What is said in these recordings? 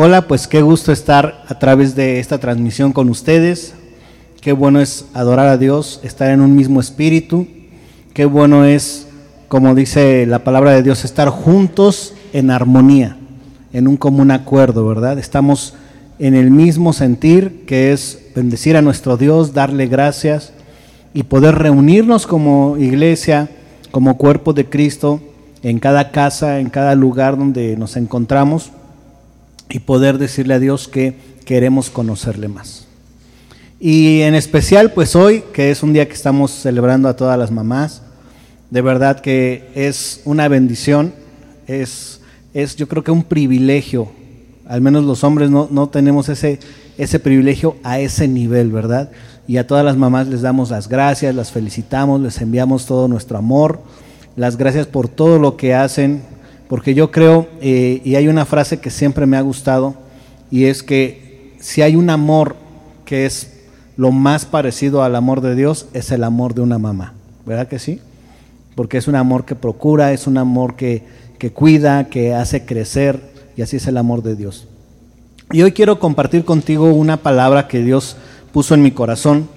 Hola, pues qué gusto estar a través de esta transmisión con ustedes. Qué bueno es adorar a Dios, estar en un mismo espíritu. Qué bueno es, como dice la palabra de Dios, estar juntos en armonía, en un común acuerdo, ¿verdad? Estamos en el mismo sentir que es bendecir a nuestro Dios, darle gracias y poder reunirnos como iglesia, como cuerpo de Cristo, en cada casa, en cada lugar donde nos encontramos y poder decirle a Dios que queremos conocerle más. Y en especial, pues hoy, que es un día que estamos celebrando a todas las mamás, de verdad que es una bendición, es, es yo creo que un privilegio, al menos los hombres no, no tenemos ese, ese privilegio a ese nivel, ¿verdad? Y a todas las mamás les damos las gracias, las felicitamos, les enviamos todo nuestro amor, las gracias por todo lo que hacen, porque yo creo, eh, y hay una frase que siempre me ha gustado, y es que si hay un amor que es lo más parecido al amor de Dios, es el amor de una mamá, ¿verdad que sí? Porque es un amor que procura, es un amor que, que cuida, que hace crecer, y así es el amor de Dios. Y hoy quiero compartir contigo una palabra que Dios puso en mi corazón,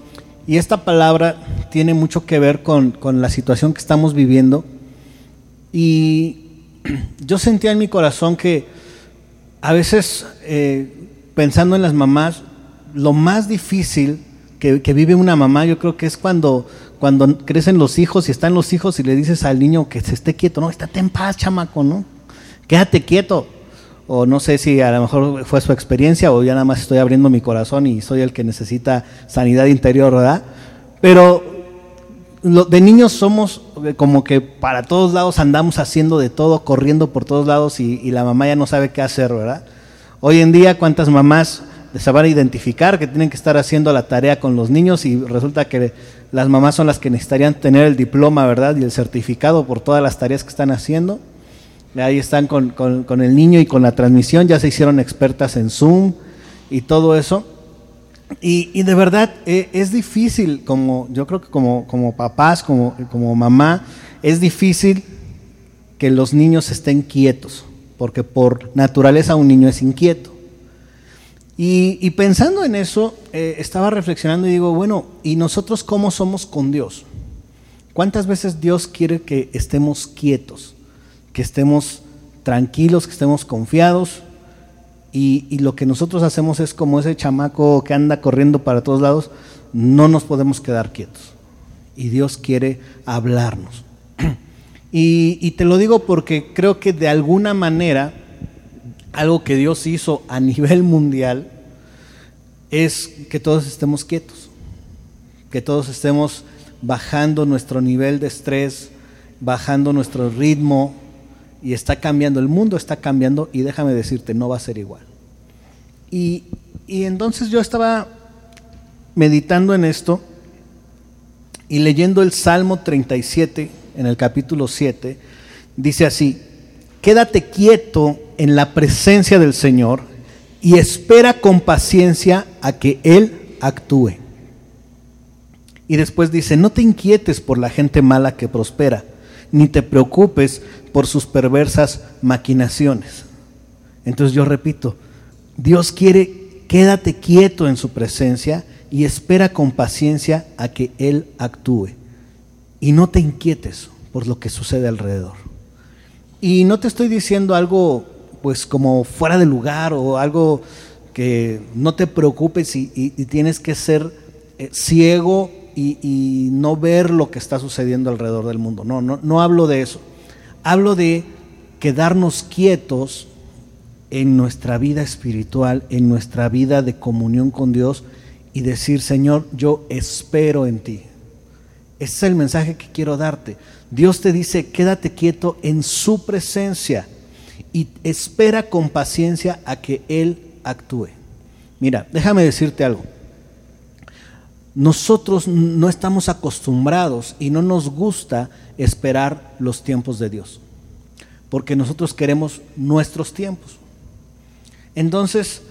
y esta palabra tiene mucho que ver con, con la situación que estamos viviendo, y yo sentía en mi corazón que a veces, eh, pensando en las mamás, lo más difícil que, vive una mamá, yo creo que es cuando, cuando crecen los hijos y están los hijos y le dices al niño que se esté quieto, no, estate en paz, chamaco, ¿no? Quédate quieto. O no sé si a lo mejor fue su experiencia o ya nada más estoy abriendo mi corazón y soy el que necesita sanidad interior, ¿verdad? Pero de niños somos como que para todos lados andamos haciendo de todo, corriendo por todos lados y, la mamá ya no sabe qué hacer, ¿verdad? Hoy en día, ¿cuántas mamás se van a identificar que tienen que estar haciendo la tarea con los niños y resulta que las mamás son las que necesitarían tener el diploma, ¿verdad? Y el certificado por todas las tareas que están haciendo. Ahí están con, con el niño y con la transmisión, ya se hicieron expertas en Zoom y todo eso. Y, de verdad e, es difícil, como yo creo que como, como papás, como, como mamá, es difícil que los niños estén quietos, porque por naturaleza un niño es inquieto. Y, pensando en eso, eh, estaba reflexionando y digo, bueno, ¿y nosotros cómo somos con Dios? ¿Cuántas veces Dios quiere que estemos quietos, que estemos tranquilos, que estemos confiados? Y, lo que nosotros hacemos es como ese chamaco que anda corriendo para todos lados, no nos podemos quedar quietos. Y Dios quiere hablarnos. Y, te lo digo porque creo que de alguna manera algo que Dios hizo a nivel mundial es que todos estemos quietos, que todos estemos bajando nuestro nivel de estrés, bajando nuestro ritmo, y está cambiando, el mundo está cambiando y déjame decirte, no va a ser igual. Y, entonces yo estaba meditando en esto y leyendo el Salmo 37 en el capítulo 7, dice así, quédate quieto en la presencia del Señor y espera con paciencia a que Él actúe. Y después dice, no te inquietes por la gente mala que prospera, ni te preocupes por sus perversas maquinaciones. Entonces yo repito, Dios quiere, quédate quieto en su presencia y espera con paciencia a que Él actúe. Y no te inquietes por lo que sucede alrededor. Y no te estoy diciendo algo pues como fuera de lugar o algo que no te preocupes y, tienes que ser eh, ciego y, no ver lo que está sucediendo alrededor del mundo. No, no, no hablo de eso. Hablo de quedarnos quietos en nuestra vida espiritual, en nuestra vida de comunión con Dios y decir, Señor, yo espero en ti. Ese es el mensaje que quiero darte. Dios te dice, quédate quieto en su presencia y espera con paciencia a que Él actúe. Mira, déjame decirte algo. Nosotros no estamos acostumbrados y no nos gusta esperar los tiempos de Dios, porque nosotros queremos nuestros tiempos. Entonces,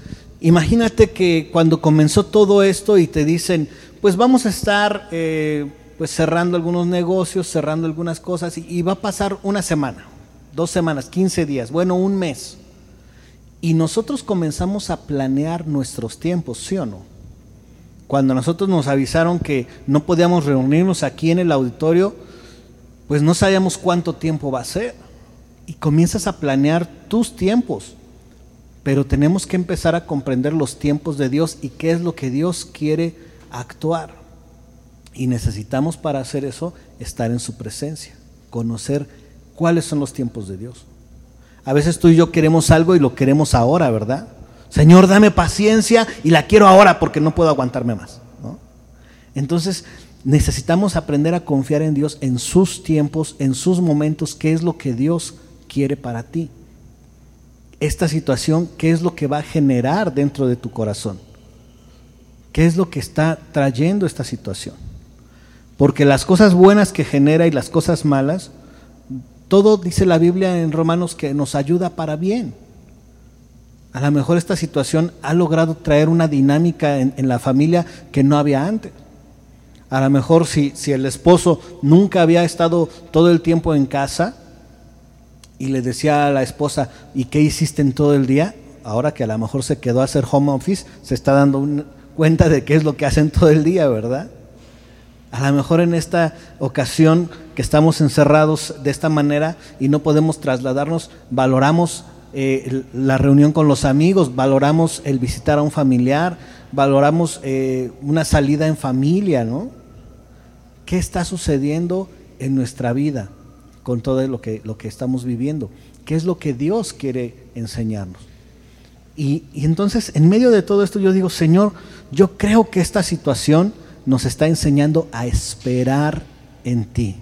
imagínate que cuando comenzó todo esto y te dicen, pues vamos a estar eh, pues cerrando algunos negocios, cerrando algunas cosas y, va a pasar una semana, dos semanas, 15 días, bueno, un mes. Y nosotros comenzamos a planear nuestros tiempos, ¿sí o no? Cuando nosotros nos avisaron que no podíamos reunirnos aquí en el auditorio, pues no sabíamos cuánto tiempo va a ser. Y comienzas a planear tus tiempos. Pero tenemos que empezar a comprender los tiempos de Dios y qué es lo que Dios quiere actuar. Y necesitamos para hacer eso estar en su presencia, conocer cuáles son los tiempos de Dios. A veces tú y yo queremos algo y lo queremos ahora, ¿verdad? Señor, dame paciencia y la quiero ahora porque no puedo aguantarme más. Entonces, necesitamos aprender a confiar en Dios en sus tiempos, en sus momentos, qué es lo que Dios quiere para ti. Esta situación, qué es lo que va a generar dentro de tu corazón. ¿Qué es lo que está trayendo esta situación? Porque las cosas buenas que genera y las cosas malas, todo dice la Biblia en Romanos que nos ayuda para bien. A lo mejor esta situación ha logrado traer una dinámica en, la familia que no había antes. A lo mejor si, el esposo nunca había estado todo el tiempo en casa y le decía a la esposa, ¿y qué hiciste en todo el día? Ahora que a lo mejor se quedó a hacer home office, se está dando cuenta de qué es lo que hacen todo el día, ¿verdad? A lo mejor en esta ocasión que estamos encerrados de esta manera y no podemos trasladarnos, valoramos eh, la reunión con los amigos, valoramos el visitar a un familiar, valoramos eh, una salida en familia, ¿no? ¿Qué está sucediendo en nuestra vida con todo lo que, lo que estamos viviendo? ¿Qué es lo que Dios quiere enseñarnos? Y, entonces, en medio de todo esto, yo digo, Señor, yo creo que esta situación nos está enseñando a esperar en ti,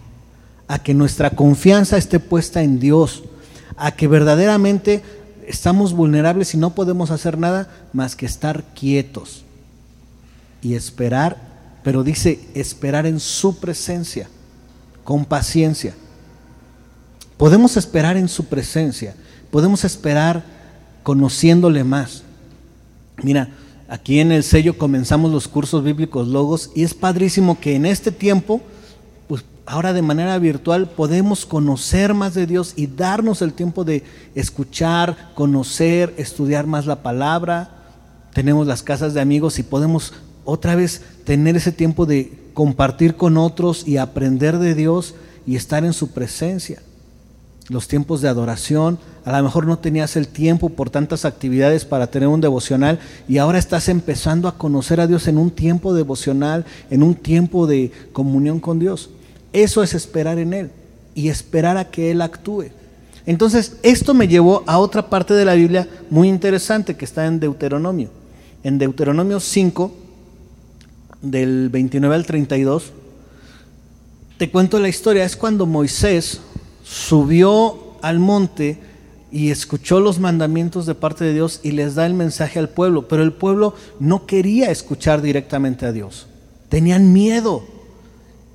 a que nuestra confianza esté puesta en Dios, a que verdaderamente estamos vulnerables y no podemos hacer nada más que estar quietos y esperar, pero dice esperar en su presencia, con paciencia. Podemos esperar en su presencia, podemos esperar conociéndole más. Mira, aquí en el sello comenzamos los cursos bíblicos Logos y es padrísimo que en este tiempo, ahora de manera virtual podemos conocer más de Dios y darnos el tiempo de escuchar, conocer, estudiar más la palabra. Tenemos las casas de amigos y podemos otra vez tener ese tiempo de compartir con otros y aprender de Dios y estar en su presencia los tiempos de adoración, a lo mejor no tenías el tiempo por tantas actividades para tener un devocional y ahora estás empezando a conocer a Dios en un tiempo devocional, en un tiempo de comunión con Dios. Eso es esperar en Él y esperar a que Él actúe. Entonces, esto me llevó a otra parte de la Biblia muy interesante que está en Deuteronomio. En Deuteronomio 5, del 29 al 32, te cuento la historia. Es cuando Moisés subió al monte y escuchó los mandamientos de parte de Dios y les da el mensaje al pueblo, pero el pueblo no quería escuchar directamente a Dios. Tenían miedo.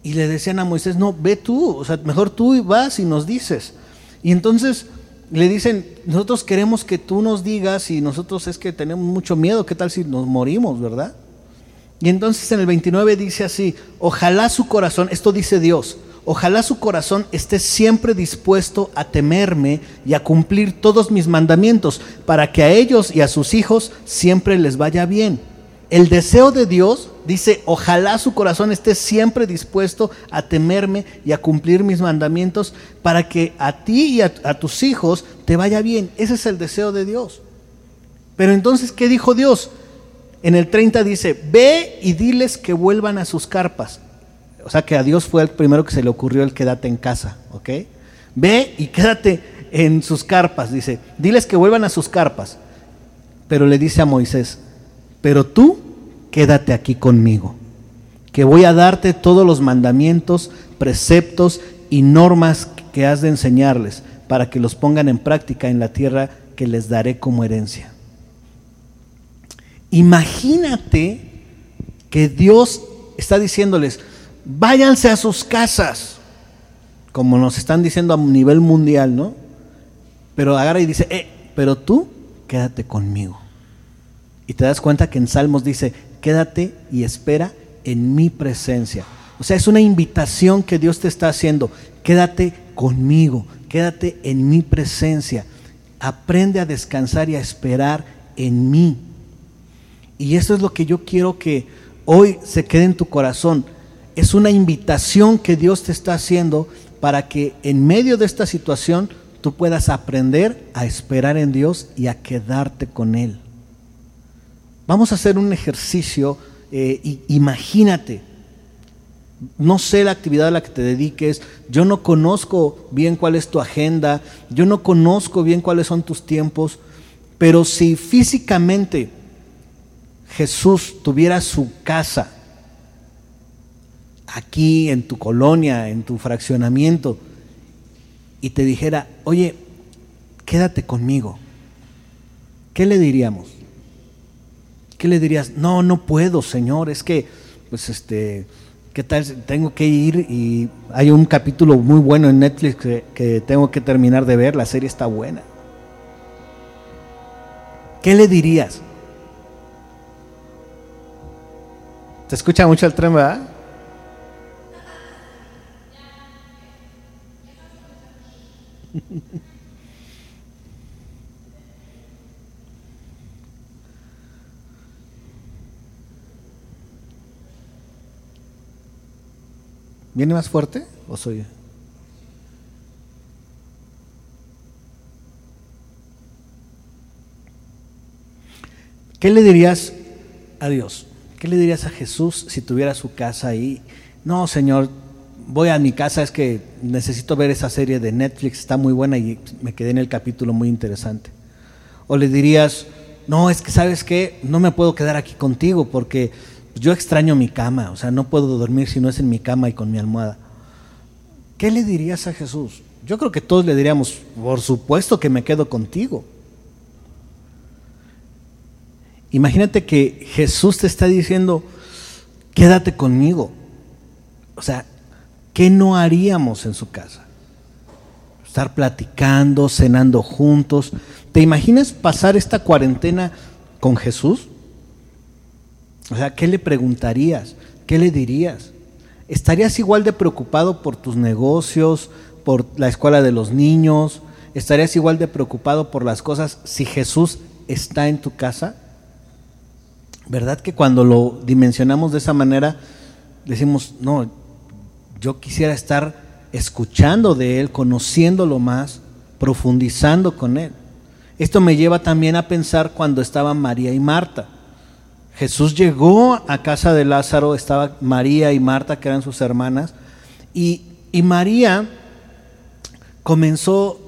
Y le decían a Moisés, no, ve tú, o sea, mejor tú vas y nos dices. Y entonces le dicen, nosotros queremos que tú nos digas y nosotros es que tenemos mucho miedo, ¿qué tal si nos morimos, verdad? Y entonces en el 29 dice así, ojalá su corazón, esto dice Dios, Ojalá su corazón esté siempre dispuesto a temerme y a cumplir todos mis mandamientos, para que a ellos y a sus hijos siempre les vaya bien. El deseo de Dios dice, ojalá su corazón esté siempre dispuesto a temerme y a cumplir mis mandamientos, para que a ti y a, tus hijos te vaya bien. Ese es el deseo de Dios. Pero entonces, ¿qué dijo Dios? En el 30 dice, ve y diles que vuelvan a sus carpas o sea que a Dios fue el primero que se le ocurrió el quédate en casa, ¿ok? Ve y quédate en sus carpas, dice, diles que vuelvan a sus carpas. Pero le dice a Moisés, pero tú quédate aquí conmigo, que voy a darte todos los mandamientos, preceptos y normas que has de enseñarles para que los pongan en práctica en la tierra que les daré como herencia. Imagínate que Dios está diciéndoles, váyanse a sus casas, como nos están diciendo a nivel mundial, ¿no? Pero agarra y dice, eh, pero tú quédate conmigo. Y te das cuenta que en Salmos dice, quédate y espera en mi presencia. O sea, es una invitación que Dios te está haciendo. Quédate conmigo, quédate en mi presencia. aprende a descansar y a esperar en mí. Y eso es lo que yo quiero que hoy se quede en tu corazón. Es una invitación que Dios te está haciendo para que en medio de esta situación tú puedas aprender a esperar en Dios y a quedarte con Él. Vamos a hacer un ejercicio, eh, imagínate, no sé la actividad a la que te dediques, yo no conozco bien cuál es tu agenda, yo no conozco bien cuáles son tus tiempos, pero si físicamente Jesús tuviera su casa aquí en tu colonia, en tu fraccionamiento, y te dijera, oye, quédate conmigo, ¿qué le diríamos? ¿Qué le dirías? No, no puedo, Señor, es que, pues este, ¿qué tal? Tengo que ir y hay un capítulo muy bueno en Netflix que, tengo que terminar de ver, la serie está buena. ¿Qué le dirías? ¿Te escucha mucho el tren, verdad? ¿Viene más fuerte o soy ¿Qué le dirías a Dios? ¿Qué le dirías a Jesús si tuviera su casa ahí? No, Señor, voy a mi casa, es que necesito ver esa serie de Netflix, está muy buena y me quedé en el capítulo muy interesante. O le dirías, no, es que sabes qué, no me puedo quedar aquí contigo porque yo extraño mi cama, o sea, no puedo dormir si no es en mi cama y con mi almohada. ¿Qué le dirías a Jesús? Yo creo que todos le diríamos, por supuesto que me quedo contigo. Imagínate que Jesús te está diciendo, quédate conmigo. O sea, ¿qué no haríamos en su casa? Estar platicando, cenando juntos. ¿Te imaginas pasar esta cuarentena con Jesús? O sea, ¿qué le preguntarías? ¿Qué le dirías? ¿Estarías igual de preocupado por tus negocios, por la escuela de los niños? ¿Estarías igual de preocupado por las cosas si Jesús está en tu casa? ¿Verdad que cuando lo dimensionamos de esa manera, decimos, no, yo quisiera estar escuchando de Él, conociéndolo más, profundizando con Él? Esto me lleva también a pensar cuando estaban María y Marta. Jesús llegó a casa de Lázaro, estaba María y Marta, que eran sus hermanas, y, María comenzó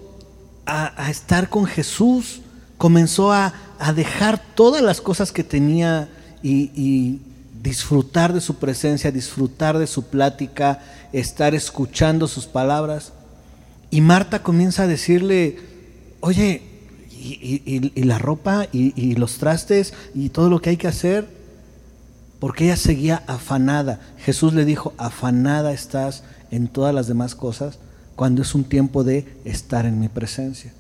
a, estar con Jesús, comenzó a, a dejar todas las cosas que tenía y, disfrutar de su presencia, disfrutar de su plática, estar escuchando sus palabras. Y Marta comienza a decirle, oye, y, la ropa y, los trastes y todo lo que hay que hacer, porque ella seguía afanada. Jesús le dijo, afanada estás en todas las demás cosas cuando es un tiempo de estar en mi presencia.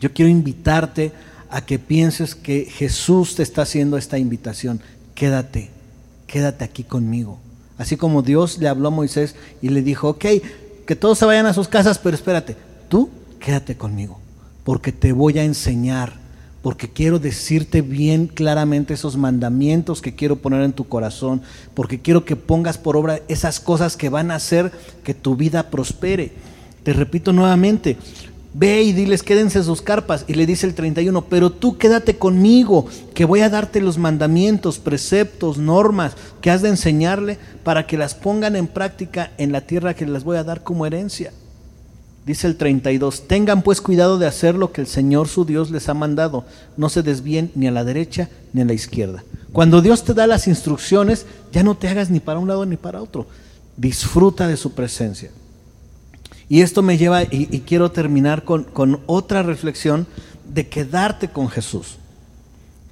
Yo quiero invitarte a que pienses que Jesús te está haciendo esta invitación. Quédate, quédate aquí conmigo. Así como Dios le habló a Moisés y le dijo, ok, que todos se vayan a sus casas, pero espérate, tú quédate conmigo, porque te voy a enseñar, porque quiero decirte bien claramente esos mandamientos que quiero poner en tu corazón, porque quiero que pongas por obra esas cosas que van a hacer que tu vida prospere. Te repito nuevamente, Ve y diles, quédense sus carpas. Y le dice el 31, pero tú quédate conmigo, que voy a darte los mandamientos, preceptos, normas que has de enseñarle para que las pongan en práctica en la tierra que les voy a dar como herencia. Dice el 32, tengan pues cuidado de hacer lo que el Señor su Dios les ha mandado, no se desvíen ni a la derecha ni a la izquierda. Cuando Dios te da las instrucciones, ya no te hagas ni para un lado ni para otro, disfruta de su presencia. Y esto me lleva, y, quiero terminar con, con, otra reflexión de quedarte con Jesús,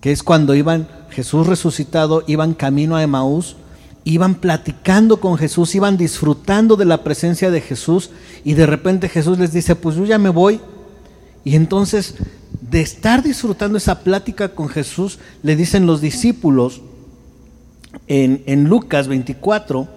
que es cuando iban, Jesús resucitado, iban camino a Emaús, iban platicando con Jesús, iban disfrutando de la presencia de Jesús, y de repente Jesús les dice, pues yo ya me voy. Y entonces, de estar disfrutando esa plática con Jesús, le dicen los discípulos en, en Lucas 24,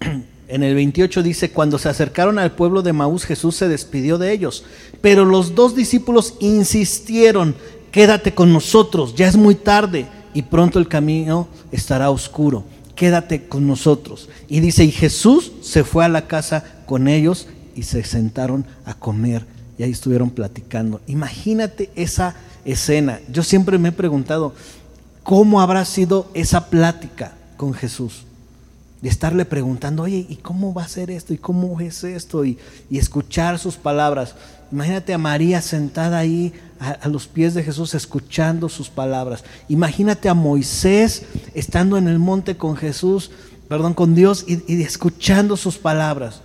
En el 28 dice, cuando se acercaron al pueblo de Maús, Jesús se despidió de ellos. Pero los dos discípulos insistieron, quédate con nosotros, ya es muy tarde y pronto el camino estará oscuro. Quédate con nosotros. Y dice, y Jesús se fue a la casa con ellos y se sentaron a comer y ahí estuvieron platicando. Imagínate esa escena. Yo siempre me he preguntado, ¿cómo habrá sido esa plática con Jesús? de estarle preguntando, oye, ¿y cómo va a ser esto? ¿Y cómo es esto? Y, escuchar sus palabras. Imagínate a María sentada ahí a, los pies de Jesús escuchando sus palabras. Imagínate a Moisés estando en el monte con Jesús, perdón, con Dios y, y escuchando sus palabras.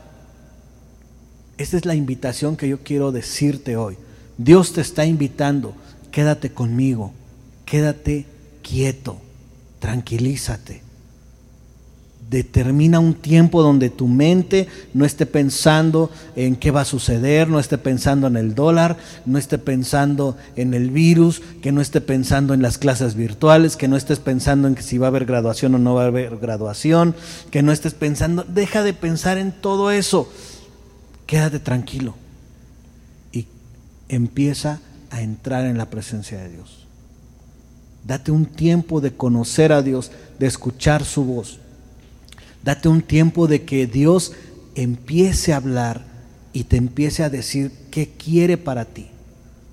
Esta es la invitación que yo quiero decirte hoy. Dios te está invitando, quédate conmigo, quédate quieto, tranquilízate determina un tiempo donde tu mente no esté pensando en qué va a suceder, no esté pensando en el dólar, no esté pensando en el virus, que no esté pensando en las clases virtuales, que no estés pensando en que si va a haber graduación o no va a haber graduación, que no estés pensando, deja de pensar en todo eso, quédate tranquilo y empieza a entrar en la presencia de Dios. Date un tiempo de conocer a Dios, de escuchar su voz. Date un tiempo de que Dios empiece a hablar y te empiece a decir qué quiere para ti,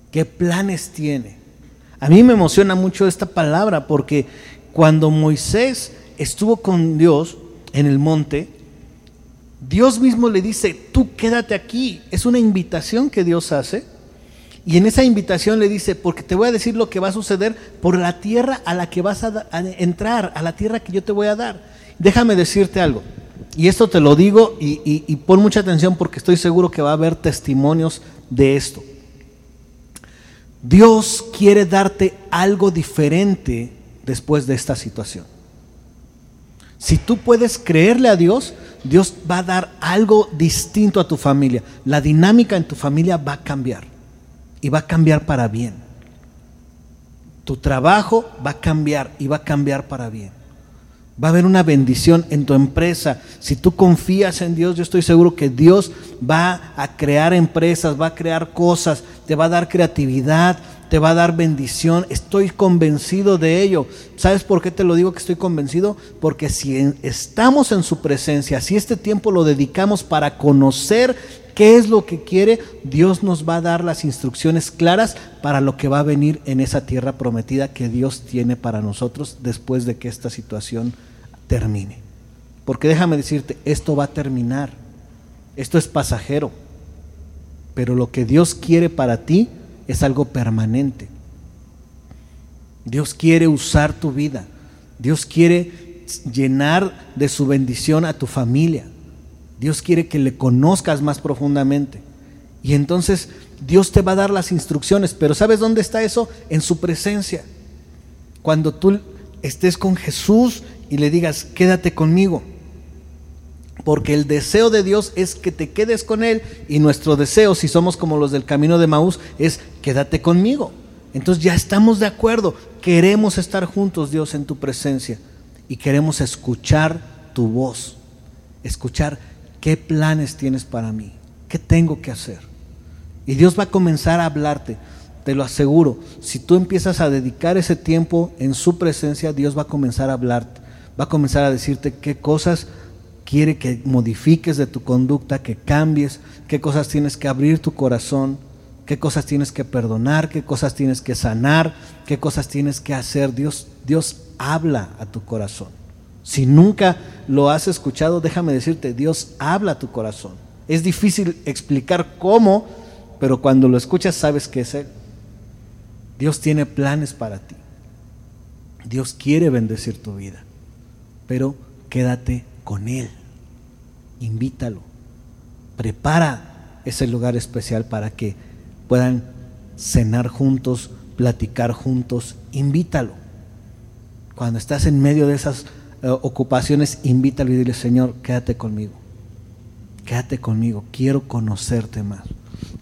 qué planes tiene. A mí me emociona mucho esta palabra porque cuando Moisés estuvo con Dios en el monte, Dios mismo le dice, tú quédate aquí. Es una invitación que Dios hace. Y en esa invitación le dice, porque te voy a decir lo que va a suceder por la tierra a la que vas a, entrar, a la tierra que yo te voy a dar. Déjame decirte algo, y esto te lo digo y, pon mucha atención porque estoy seguro que va a haber testimonios de esto. Dios quiere darte algo diferente después de esta situación. Si tú puedes creerle a Dios, Dios va a dar algo distinto a tu familia. La dinámica en tu familia va a cambiar y va a cambiar para bien. Tu trabajo va a cambiar y va a cambiar para bien. Va a haber una bendición en tu empresa. Si tú confías en Dios, yo estoy seguro que Dios va a crear empresas, va a crear cosas, te va a dar creatividad, te va a dar bendición. Estoy convencido de ello. ¿Sabes por qué te lo digo que estoy convencido? Porque si estamos en su presencia, si este tiempo lo dedicamos para conocer qué es lo que quiere, Dios nos va a dar las instrucciones claras para lo que va a venir en esa tierra prometida que Dios tiene para nosotros después de que esta situación termine. Porque déjame decirte, esto va a terminar. Esto es pasajero. Pero lo que Dios quiere para ti es algo permanente. Dios quiere usar tu vida. Dios quiere llenar de su bendición a tu familia. Dios quiere que le conozcas más profundamente. Y entonces Dios te va a dar las instrucciones. Pero ¿sabes dónde está eso? En su presencia. Cuando tú estés con Jesús y le digas, quédate conmigo. Porque el deseo de Dios es que te quedes con Él y nuestro deseo, si somos como los del camino de Maús, es quédate conmigo. Entonces ya estamos de acuerdo, queremos estar juntos, Dios, en tu presencia y queremos escuchar tu voz, escuchar qué planes tienes para mí, qué tengo que hacer. Y Dios va a comenzar a hablarte te lo aseguro, si tú empiezas a dedicar ese tiempo en su presencia, Dios va a comenzar a hablarte, va a comenzar a decirte qué cosas quiere que modifiques de tu conducta, que cambies, qué cosas tienes que abrir tu corazón, qué cosas tienes que perdonar, qué cosas tienes que sanar, qué cosas tienes que hacer. Dios, Dios habla a tu corazón. Si nunca lo has escuchado, déjame decirte, Dios habla a tu corazón. Es difícil explicar cómo, pero cuando lo escuchas sabes que es Él. Dios tiene planes para ti. Dios quiere bendecir tu vida. Pero quédate con Él. Invítalo. Prepara ese lugar especial para que puedan cenar juntos, platicar juntos. Invítalo. Cuando estás en medio de esas eh, ocupaciones, invítalo y dile, Señor, quédate conmigo. Quédate conmigo. Quiero conocerte más.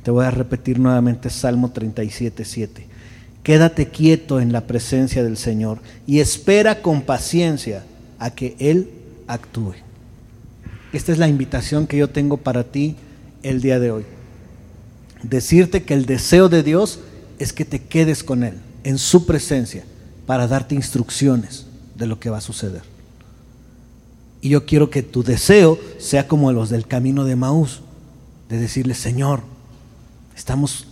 Te voy a repetir nuevamente Salmo 37, 7. Quédate quieto en la presencia del Señor y espera con paciencia a que Él actúe. esta es la invitación que yo tengo para ti el día de hoy. Decirte que el deseo de Dios es que te quedes con Él, en su presencia, para darte instrucciones de lo que va a suceder. Y yo quiero que tu deseo sea como los del camino de Maús, de decirle, Señor, estamos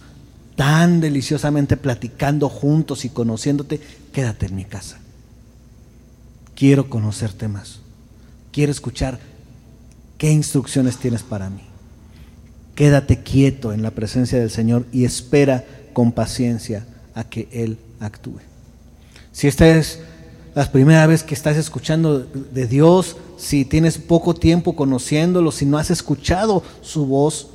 tan deliciosamente platicando juntos y conociéndote, quédate en mi casa. Quiero conocerte más. Quiero escuchar qué instrucciones tienes para mí. Quédate quieto en la presencia del Señor y espera con paciencia a que Él actúe. Si esta es la primera vez que estás escuchando de Dios, si tienes poco tiempo conociéndolo, si no has escuchado su voz,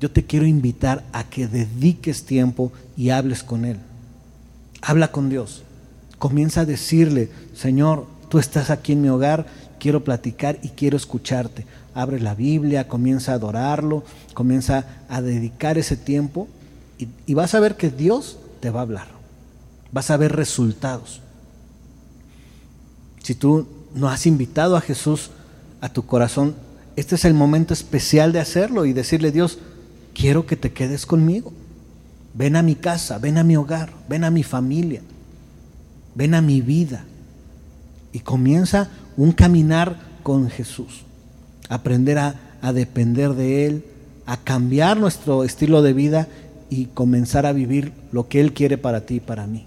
yo te quiero invitar a que dediques tiempo y hables con Él. Habla con Dios. Comienza a decirle, Señor, tú estás aquí en mi hogar, quiero platicar y quiero escucharte. Abre la Biblia, comienza a adorarlo, comienza a dedicar ese tiempo y, y vas a ver que Dios te va a hablar. Vas a ver resultados. Si tú no has invitado a Jesús a tu corazón, este es el momento especial de hacerlo y decirle, Dios, quiero que te quedes conmigo. Ven a mi casa, ven a mi hogar, ven a mi familia, ven a mi vida. Y comienza un caminar con Jesús. Aprender a, depender de Él, a cambiar nuestro estilo de vida y comenzar a vivir lo que Él quiere para ti y para mí.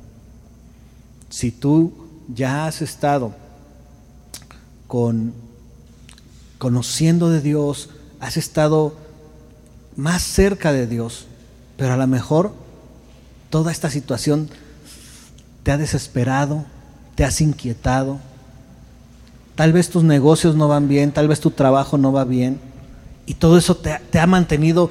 Si tú ya has estado con conociendo de Dios, has estado más cerca de Dios, pero a lo mejor toda esta situación te ha desesperado, te has inquietado. Tal vez tus negocios no van bien, tal vez tu trabajo no va bien. Y todo eso te, ha mantenido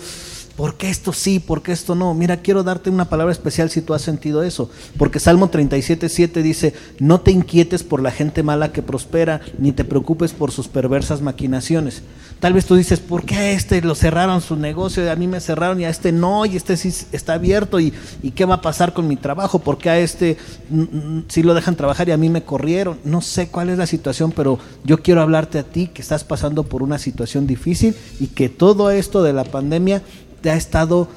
¿Por qué esto sí? ¿Por qué esto no? Mira, quiero darte una palabra especial si tú has sentido eso. Porque Salmo 37, 7 dice, no te inquietes por la gente mala que prospera, ni te preocupes por sus perversas maquinaciones. Tal vez tú dices, ¿por qué a este lo cerraron su negocio? A mí me cerraron y a este no, y este sí está abierto. ¿Y, y qué va a pasar con mi trabajo? ¿Por qué a este sí lo dejan trabajar y a mí me corrieron? No sé cuál es la situación, pero yo quiero hablarte a ti que estás pasando por una situación difícil y que todo esto de la pandemia te ha estado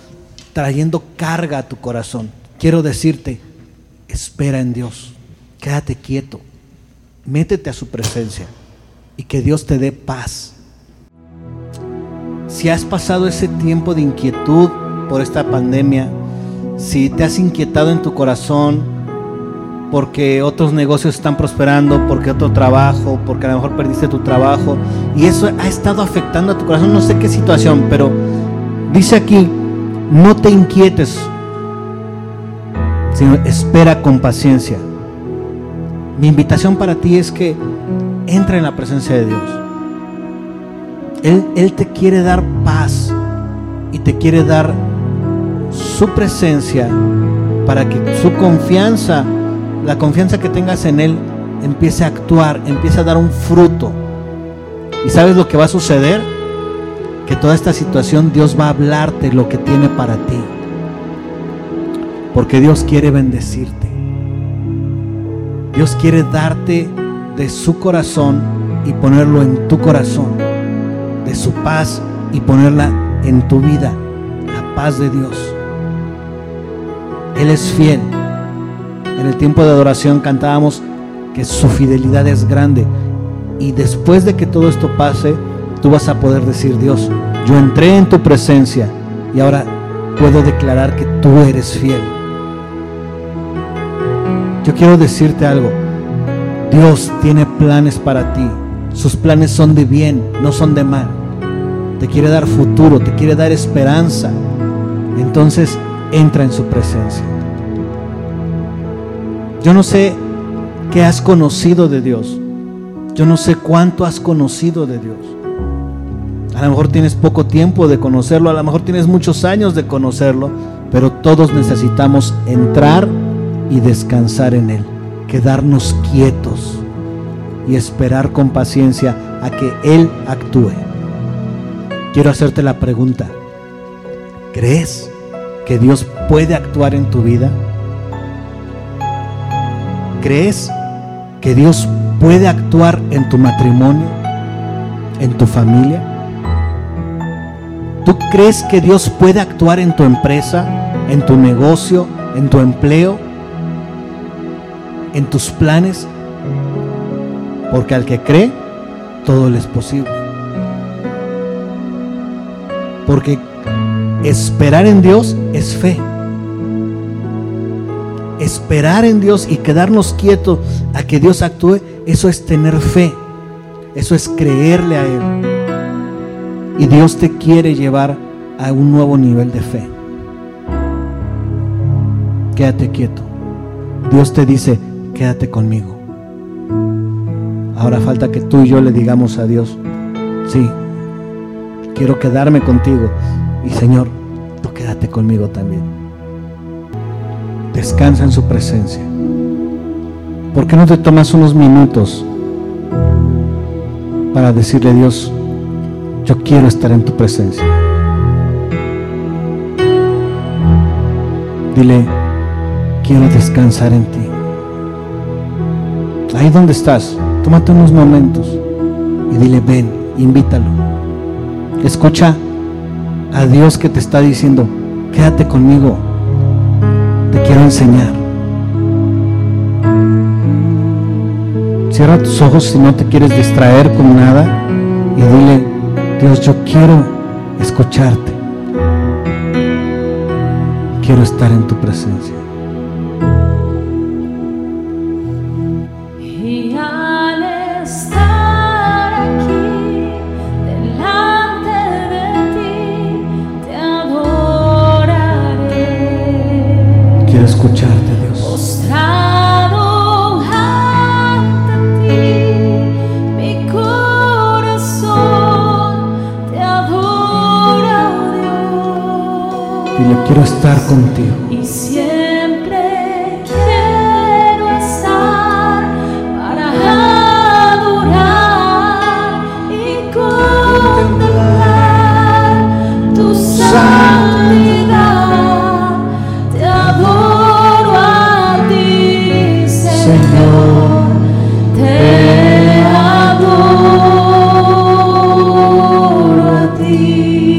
trayendo carga a tu corazón. Quiero decirte, espera en Dios, quédate quieto, métete a su presencia y que Dios te dé paz. Si has pasado ese tiempo de inquietud por esta pandemia, si te has inquietado en tu corazón porque otros negocios están prosperando, porque otro trabajo, porque a lo mejor perdiste tu trabajo, y eso ha estado afectando a tu corazón, no sé qué situación, pero Dice aquí, no te inquietes, sino espera con paciencia. Mi invitación para ti es que entre en la presencia de Dios. Él, Él te quiere dar paz y te quiere dar su presencia para que su confianza, la confianza que tengas en Él, empiece a actuar, empiece a dar un fruto. ¿Y sabes lo que va a suceder? Que toda esta situación Dios va a hablarte lo que tiene para ti. Porque Dios quiere bendecirte. Dios quiere darte de su corazón y ponerlo en tu corazón. De su paz y ponerla en tu vida. La paz de Dios. Él es fiel. En el tiempo de adoración cantábamos que su fidelidad es grande. Y después de que todo esto pase, tú vas a poder decir, Dios, yo entré en tu presencia y ahora puedo declarar que tú eres fiel. Yo quiero decirte algo. Dios tiene planes para ti. Sus planes son de bien, no son de mal. Te quiere dar futuro, te quiere dar esperanza. Entonces entra en su presencia. Yo no sé qué has conocido de Dios. Yo no sé cuánto has conocido de Dios. A lo mejor tienes poco tiempo de conocerlo, a lo mejor tienes muchos años de conocerlo, pero todos necesitamos entrar y descansar en Él, quedarnos quietos y esperar con paciencia a que Él actúe. Quiero hacerte la pregunta, ¿crees que Dios puede actuar en tu vida? ¿Crees que Dios puede actuar en tu matrimonio? en tu familia? ¿Tú crees que Dios puede actuar en tu empresa, en tu negocio, en tu empleo, en tus planes? Porque al que cree, todo le es posible. Porque esperar en Dios es fe. Esperar en Dios y quedarnos quietos a que Dios actúe, eso es tener fe. Eso es creerle a Él. Y Dios te quiere llevar a un nuevo nivel de fe. Quédate quieto. Dios te dice, quédate conmigo. Ahora falta que tú y yo le digamos a Dios, sí, quiero quedarme contigo. Y Señor, tú quédate conmigo también. Descansa en su presencia. ¿Por qué no te tomas unos minutos para decirle a Dios, yo quiero estar en tu presencia? Dile, quiero descansar en ti. Ahí donde estás, tómate unos momentos y dile, ven, invítalo. Escucha a Dios que te está diciendo, quédate conmigo, te quiero enseñar. Cierra tus ojos si no te quieres distraer con nada y dile, Dios, yo quiero escucharte. Quiero estar en tu presencia. Y quiero estar contigo. Y siempre quiero estar para adorar y contemplar tu santidad. Te adoro a ti, Señor. Te adoro a ti.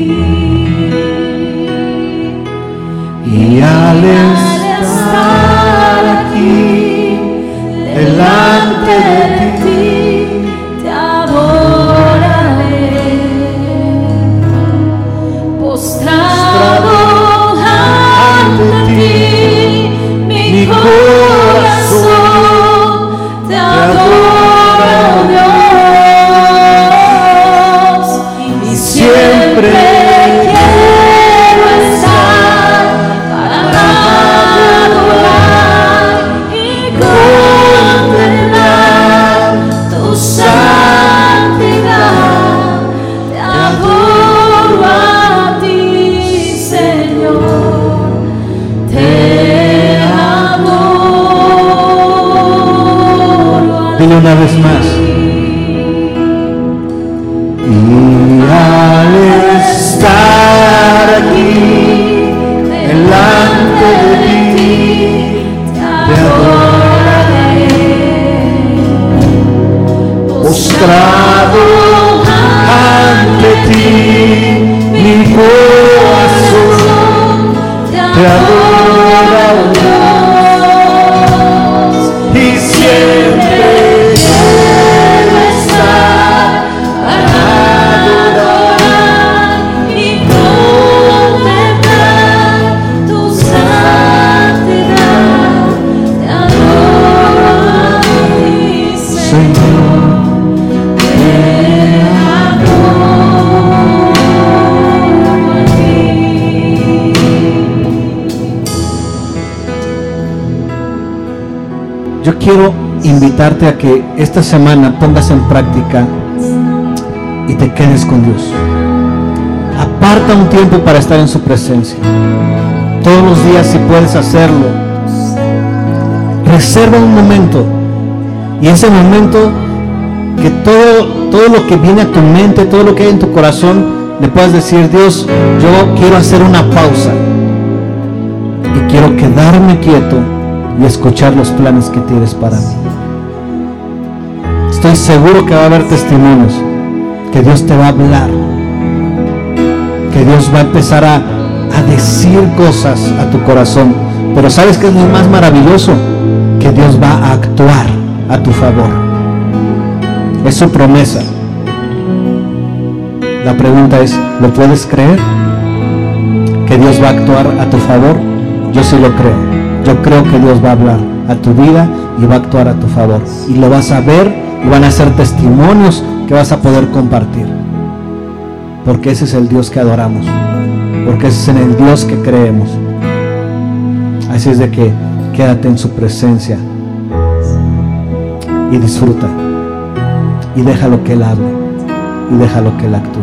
Quiero invitarte a que esta semana pongas en práctica y te quedes con Dios. Aparta un tiempo para estar en su presencia. Todos los días si puedes hacerlo. Reserva un momento. Y ese momento que todo, todo lo que viene a tu mente, todo lo que hay en tu corazón, le puedas decir, Dios, yo quiero hacer una pausa. Y quiero quedarme quieto y escuchar los planes que tienes para mí. Estoy seguro que va a haber testimonios. que Dios te va a hablar, que Dios va a empezar a, a decir cosas a tu corazón. Pero ¿sabes qué es lo más maravilloso? Que Dios va a actuar a tu favor. Es su promesa. La pregunta es, ¿lo puedes creer? Que Dios va a actuar a tu favor. Yo sí lo creo. Yo creo que Dios va a hablar a tu vida y va a actuar a tu favor. Y lo vas a ver y van a ser testimonios que vas a poder compartir. Porque ese es el Dios que adoramos. Porque ese es en el Dios que creemos. Así es de que quédate en su presencia y disfruta. Y déjalo que Él hable. Y déjalo que Él actúe.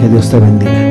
Que Dios te bendiga.